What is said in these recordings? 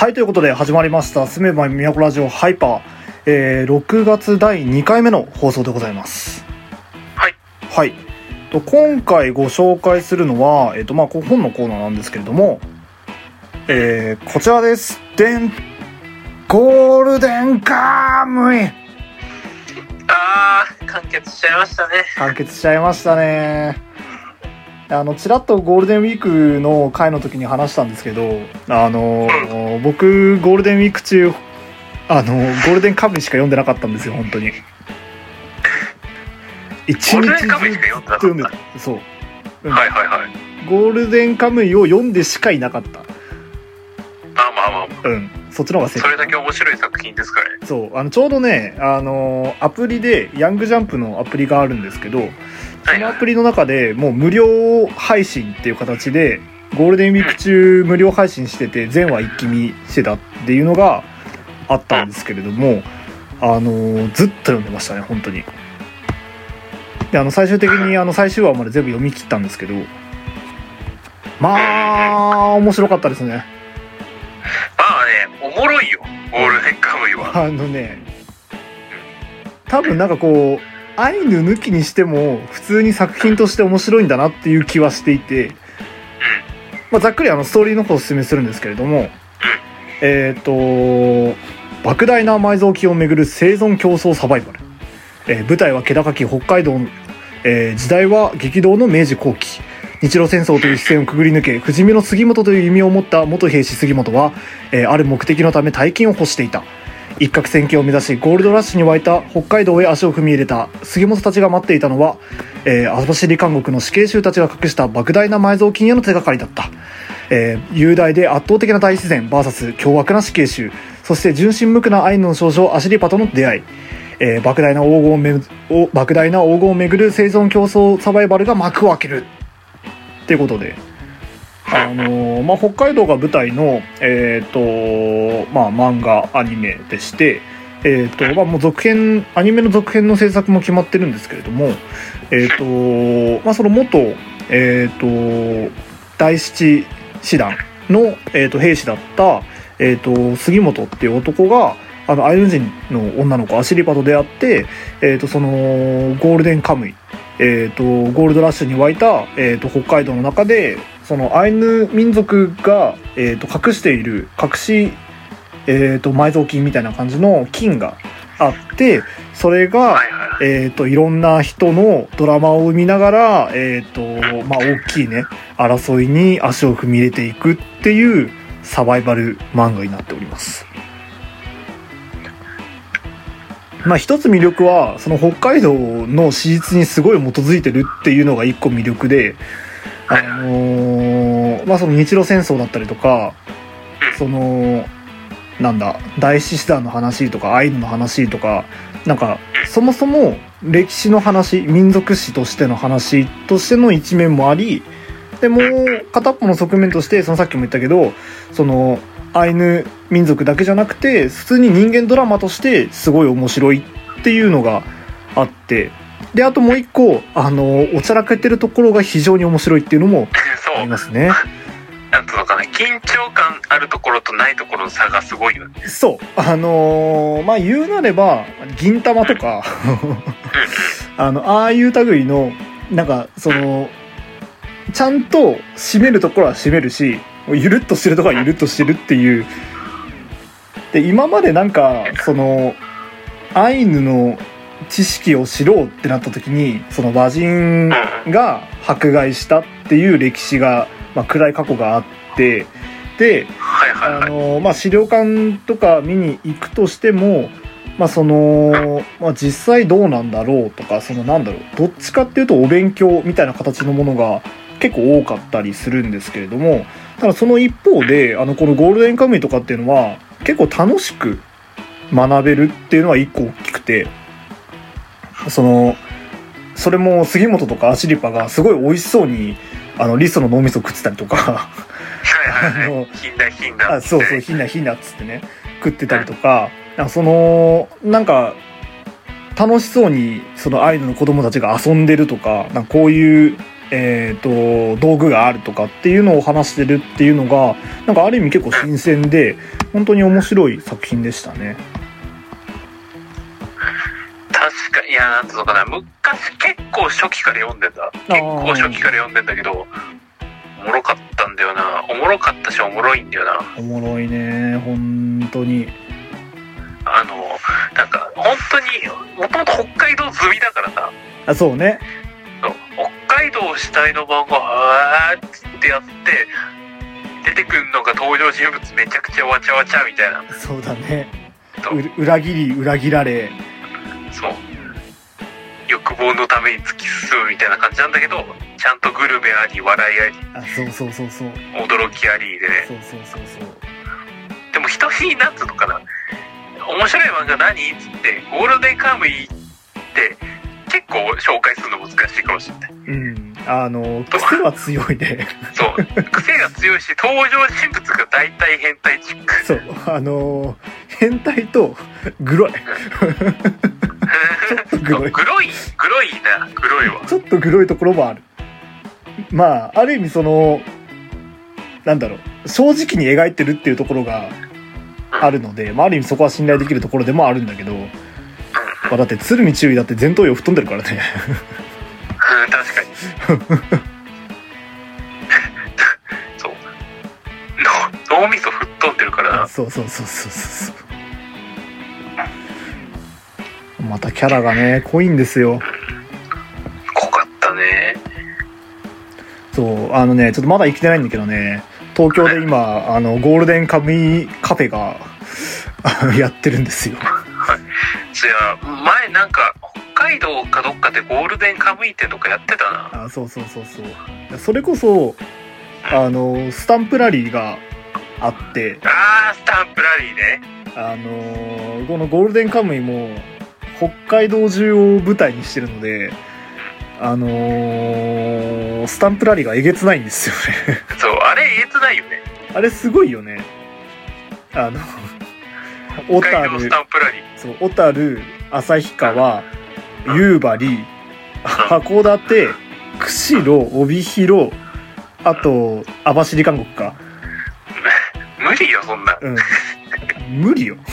はい、ということで始まりました、すめばみやこラジオハイパー、えー、6月第2回目の放送でございます。はい。はい。と今回ご紹介するのは、えっ、と、まあ、こ本のコーナーなんですけれども、えー、こちらです。でんゴールデンカムイあー、完結しちゃいましたね。完結しちゃいましたね。あの、ちらっとゴールデンウィークの回の時に話したんですけど、あの、僕、ゴールデンウィーク中、あの、ゴールデンカムイしか読んでなかったんですよ、本当に。一日ゴールデンカムイしか読んでたずっと読んでた。そう。うんはいはいはい。ゴールデンカムイを読んでしかいなかった。あまあまあまあ。うん。そっちの方が正解それだけ面白い作品ですかね。そう。あの、ちょうどね、あの、アプリで、ヤングジャンプのアプリがあるんですけど、そのアプリの中でもう無料配信っていう形でゴールデンウィーク中無料配信してて全話一気見してたっていうのがあったんですけれどもあのずっと読んでましたね本当にであの最終的にあの最終話まで全部読み切ったんですけどまあ面白かったですねまあね、おもろいよ。ゴールデンカムイは。あのね多分なんかこうアイヌ抜きにしても普通に作品として面白いんだなっていう気はしていて、まあ、ざっくりあのストーリーの方をお勧めするんですけれども、えっ、と莫大な埋蔵金をめぐる生存競争サバイバル、えー舞台は気高き北海道、えー時代は激動の明治後期。日露戦争という視線をくぐり抜け不死身の杉本という意味を持った元兵士杉本は、えーある目的のため大金を欲していた。一攫千金を目指しゴールドラッシュに沸いた北海道へ足を踏み入れた杉本たちが待っていたのは、えー、網走監獄の死刑囚たちが隠した莫大な埋蔵金への手がかりだった、えー雄大で圧倒的な大自然 VS 凶悪な死刑囚。そして純真無垢なアイヌの少女アシリパとの出会い。えー莫大な黄金をめぐお莫大な黄金をめぐる生存競争サバイバルが幕を開ける。っていうことで。あのまあ、北海道が舞台の、えーとまあ、漫画アニメでして、えーとまあ、もう続編アニメの続編の制作も決まってるんですけれども、えーとまあ、その元、えー、と第七師団の、えー、と兵士だった、えー、と杉本っていう男があのアイヌ人の女の子アシリパと出会って、えー、とそのゴールデンカムイえー、とゴールドラッシュに湧いた、えー、と北海道の中でそのアイヌ民族が、えー、と隠している隠し、えー、と埋蔵金みたいな感じの金があってそれが。えー、といろんな人のドラマを見ながら、えーとまあ、大きいね争いに足を踏み入れていくっていうサバイバル漫画になっております。まあ一つ魅力はその北海道の史実にすごい基づいてるっていうのが一個魅力で、あのーまあその日露戦争だったりとかそのなんだ大獅子団の話とかアイヌの話とかなんかそもそも歴史の話民族史としての話としての一面もありでもう片っぽの側面としてそのさっきも言ったけどそのアイヌ民族だけじゃなくて普通に人間ドラマとしてすごい面白いっていうのがあってであともう一個あのおちゃらけてるところが非常に面白いっていうのもあそう。りますね。なんとのかな、緊張感あるところとないところの差がすごいよね。そうあのーまあ言うなれば銀玉とか あのああいう類のなんかそのちゃんと締めるところは締めるしゆるっとしてるところはゆるっとしてるっていうで今までなんかそのアイヌの知識を知ろうってなった時にその和人が迫害したっていう歴史が、まあ、暗い過去があってで。あのまあ、資料館とか見に行くとしても、まあそのまあ、実際どうなんだろうとかそのなんだろうどっちかっていうとお勉強みたいな形のものが結構多かったりするんですけれどもただその一方であのこのゴールデンカムイとかっていうのは結構楽しく学べるっていうのは一個大きくてそのそれも杉本とかアシリパがすごい美味しそうにあのリストの脳みそ食ってたりとか。あそうそうひなひなっつってね食ってたりとかなんかそのなんか楽しそうにそのアイヌの子供たちが遊んでるとかなんかこういうえー、と道具があるとかっていうのを話してるっていうのがなんかある意味結構新鮮で本当に面白い作品でしたね。確かいやなんつうのかな。昔結構初期から読んでんだ結構初期から読んでんだけどおもろかったんだよな。おもろかったしおもろいんだよな。おもろいね本当に。あのなんか本当にもともと北海道済みだからさ。あそうね。そう。北海道主体の番号あーっつってやって出てくるのが登場人物めちゃくちゃわちゃわちゃみたいな。そうだね。裏切り裏切られそう欲望のために突き進むみたいな感じなんだけどちゃんとグルメあり笑いありあそうそうそうそう。驚きありでね。そうそうそうそう。でも人になんつうのかな。面白い漫画何っつってゴールデンカムイって結構紹介するの難しいかもしれない。うん。あの癖は強いね。そう。癖が強いし登場人物が大体変態チック。そう。あの変態とグロい。とグロい。グロいグロいなグロいわ。ちょっとグロいところもある。まあある意味そのなんだろう。正直に描いてるっていうところがあるので、まあ、ある意味そこは信頼できるところでもあるんだけど、まあ、だって鶴見注意だって前頭葉吹っ飛んでるからね。うん確かに。そう。の脳みそ吹っ飛んでるから。なそうそうそうそうそうそうまたキャラがね濃いんですよ。濃かったね。そうあのねちょっとまだ生きてないんだけどね東京で今あのゴールデンカムイカフェがやってるんですよ。そや前なんか北海道かどっかでゴールデンカムイ店とかやってたな。あそうそうそうそう。それこそあのスタンプラリーがあって。あースタンプラリーね。あのこのゴールデンカムイも北海道中を舞台にしてるのであのースタンプラリーがえげつないんですよね。そうあれえげつないよね。あれすごいよね。あの小樽そう小樽旭川夕張函館釧路帯広あと網走韓国か。無理よそんな。うん無理よ。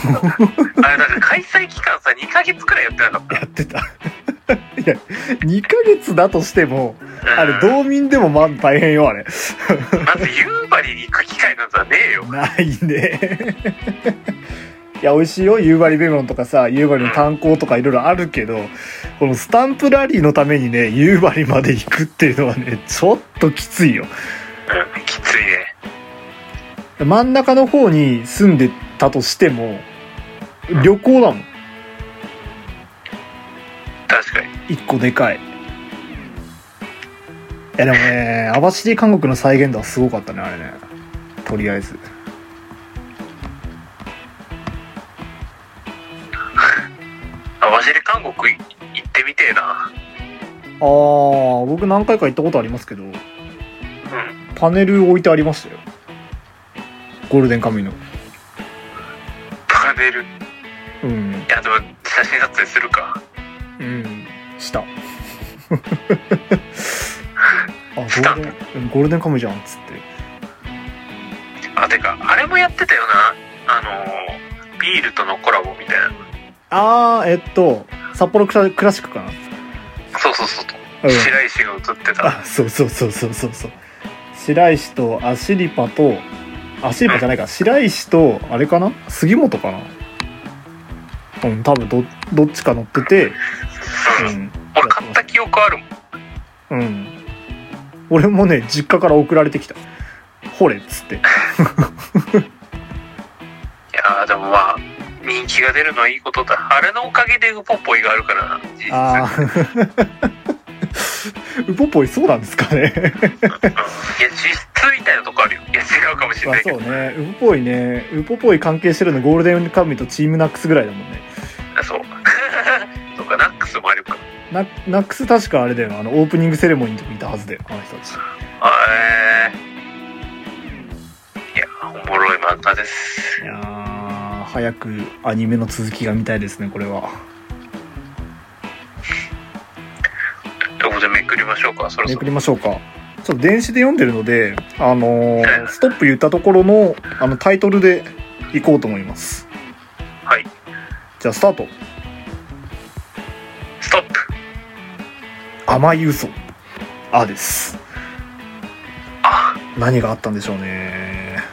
あれだから開催期間さ2ヶ月くらいやってなかった？やってた。いや2ヶ月だとしてもあれうん道民でもまあ大変よあれ。まず夕張に行く機会なんざねえよ。ないね。いや美味しいよ夕張メロンとかさ夕張の炭鉱とかいろいろあるけどこのスタンプラリーのためにね夕張まで行くっていうのはねちょっときついよ。うんきついね。真ん中の方に住んでたとしても旅行だもん。確かに。一個でかい。いやでもね 網走韓国の再現度はすごかったねあれね。とりあえず。網走韓国い行ってみてえな。あー僕何回か行ったことありますけどうん。パネル置いてありましたよ。ゴールデンカムイの写真撮影するか。うんした。あゴールデンうんゴールデンカムイじゃんっつって。あてかあれもやってたよな。あのービールとのコラボみたいなあーえっと札幌クラクラシックかな。そうそうそう。うん。白石が映ってた。あそうそうそうそうそうそう。白石とアシリパとアシリパじゃないか。白石とあれかな？杉本かな？うん多分どどっちか乗っててううんん俺買った記憶あるもん。うん。俺もね実家から送られてきた。ほれっつって。いやーでもまあ人気が出るのはいいことだ。あれのおかげでウポポイがあるからな。ああ ウポポイそうなんですかね。う んいや実質みたいなとこあるよ。いや違うかもしれまあないけど。そうね。ウポポイね。ウポポイ関係してるのゴールデンカムイとチームナックスぐらいだもんね。そう。そうかナックスもあるか。ナナックス確かあれだよあのオープニングセレモニーの時いたはずだよあの人たち。あえー。いやおもろい漫画です。いやー早くアニメの続きが見たいですねこれはということでめくりましょうかか、そろめく。りましょうか。ちょっと電子で読んでるので、あのーストップ言ったところの、あの、タイトルでいこうと思います。はい。じゃあ、スタート。ストップ。甘い嘘。あです。あ、何があったんでしょうね。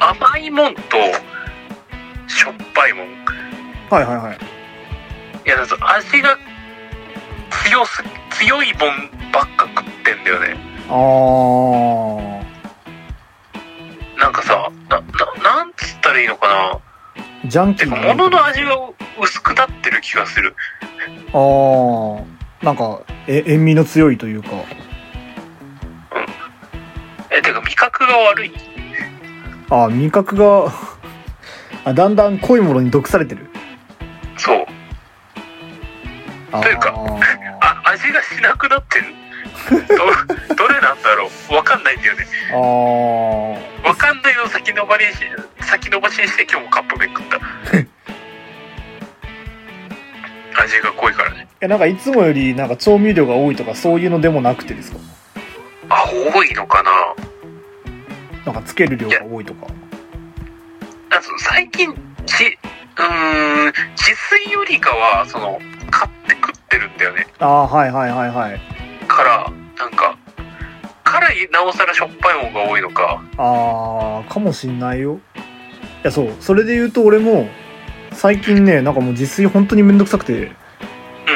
甘いもんと、しょっぱいもん。はいはいはい。いや、だ味が強す、強いもんばっか食ってんだよね。あー。なんかさ、な、な、なんつったらいいのかな。ジャンキーな。物の味が薄くなってる気がする。あー。なんか、え、塩味の強いというか。え、てか、味覚が悪い。あー、味覚が、あ、だんだん濃いものに毒されてる。そう。というかあ、味がしなくなってる？ど、どれなんだろう？わかんないんだよね。あー。わかんないのを先延ばし、先延ばしにして今日もカップ麺食った。味が濃いからね。え、なんかいつもよりなんか調味料が多いとかそういうのでもなくてですか？あ、多いのかななんかつける量が多いとか。あその最近、じ、うーん、自炊よりかは、その、買って食ってるんだよね。ああ、はいはいはいはい。から、なんか、からなおさらしょっぱいもんが多いのか。ああ、かもしんないよ。いや、そう。それで言うと俺も、最近ね、なんかもう自炊本当にめんどくさくて、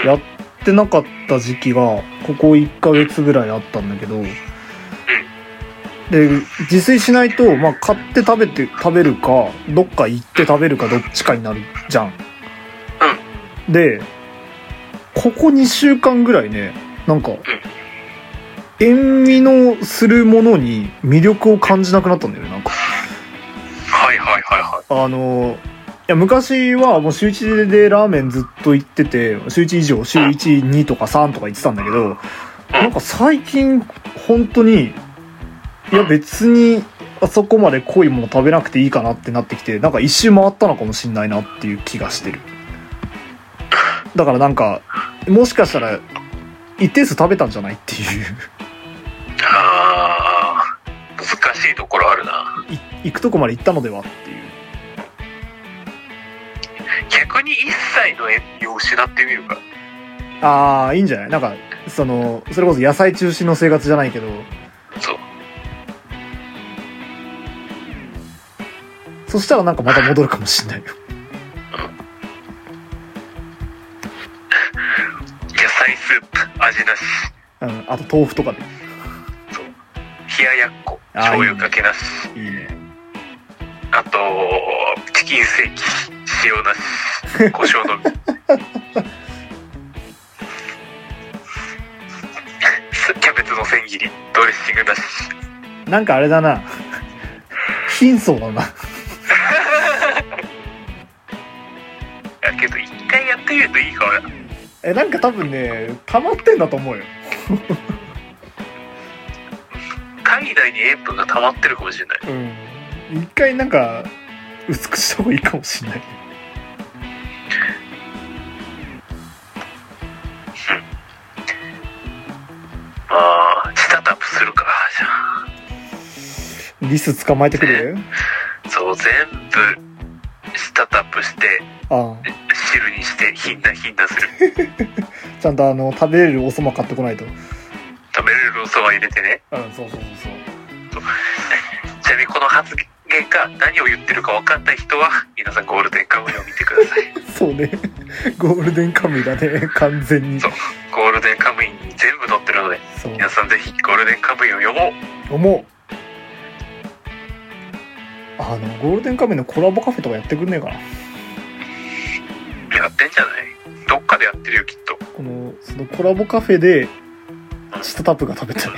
うん。やってなかった時期が、ここ1ヶ月ぐらいあったんだけど、で、自炊しないと、まあ、買って食べて、食べるか、どっか行って食べるかどっちかになるじゃん。で、ここ2週間ぐらいね、なんか、塩味のするものに魅力を感じなくなったんだよね、なんか。はいはいはいはい。あの、いや、昔はもう週1でラーメンずっと行ってて、週1以上、週1、2とか3とか行ってたんだけど、なんか最近、本当に、いや別に、あそこまで濃いもの食べなくていいかなってなってきて、なんか一周回ったのかもしんないなっていう気がしてる。だからなんか、もしかしたら、一定数食べたんじゃないっていう。あー、難しいところあるな。い行くとこまで行ったのではっていう。逆に一切の塩味を失ってみるか。ああ、いいんじゃない？なんか、その、それこそ野菜中心の生活じゃないけど、そしたらなんかまた戻るかもしんないよ。野菜スープ、味なし。うん、あと豆腐とかで。そう。冷ややっこ、醤油かけなし。いいね。あと、チキンステーキ、塩なし。胡椒のみ。キャベツの千切り、ドレッシングなし。なんかあれだな。貧相だな。え、なんか多分ね、溜まってんだと思うよ。体内に塩分が溜まってるかもしれない。うん。一回なんか、薄くした方がいいかもしんない。ああ、スタタップするか、じゃあ。リス捕まえてくる？そう、全部、スタタップして、あ汁にして、ひんなひんなする。あ。ちゃんとあの、食べれるおそば買ってこないと。うん、食べれるおそば入れてね。そうそうそうそう。ちなみにこの発言が何を言ってるか分かんない人は、皆さんゴールデンカムイを見てください。そうね。ゴールデンカムイだね、完全に。そうゴールデンカムイに全部載ってるので、そう。皆さんぜひゴールデンカムイを読もう。思う。あの、ゴールデンカムイのコラボカフェとかやってくんねえかな。やってんじゃない？どっかでやってるよ、きっと。この、そのコラボカフェで、チタタップが食べたい。い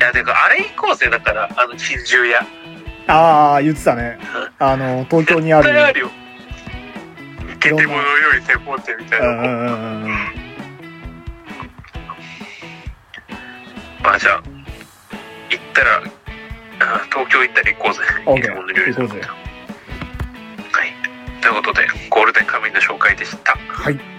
や、でもあれ行こうぜ、だから、あの、珍獣屋。ああ、言ってたね。あの、東京にある。絶対あるよ。ゲテモノより専門店みたいな。うん。まあじゃあ、行ったら、あ東京行ったら行こうぜ。オッケゲテモノ料理ー、行こうぜ。いうことで、ゴールデンカムイの紹介でした。はい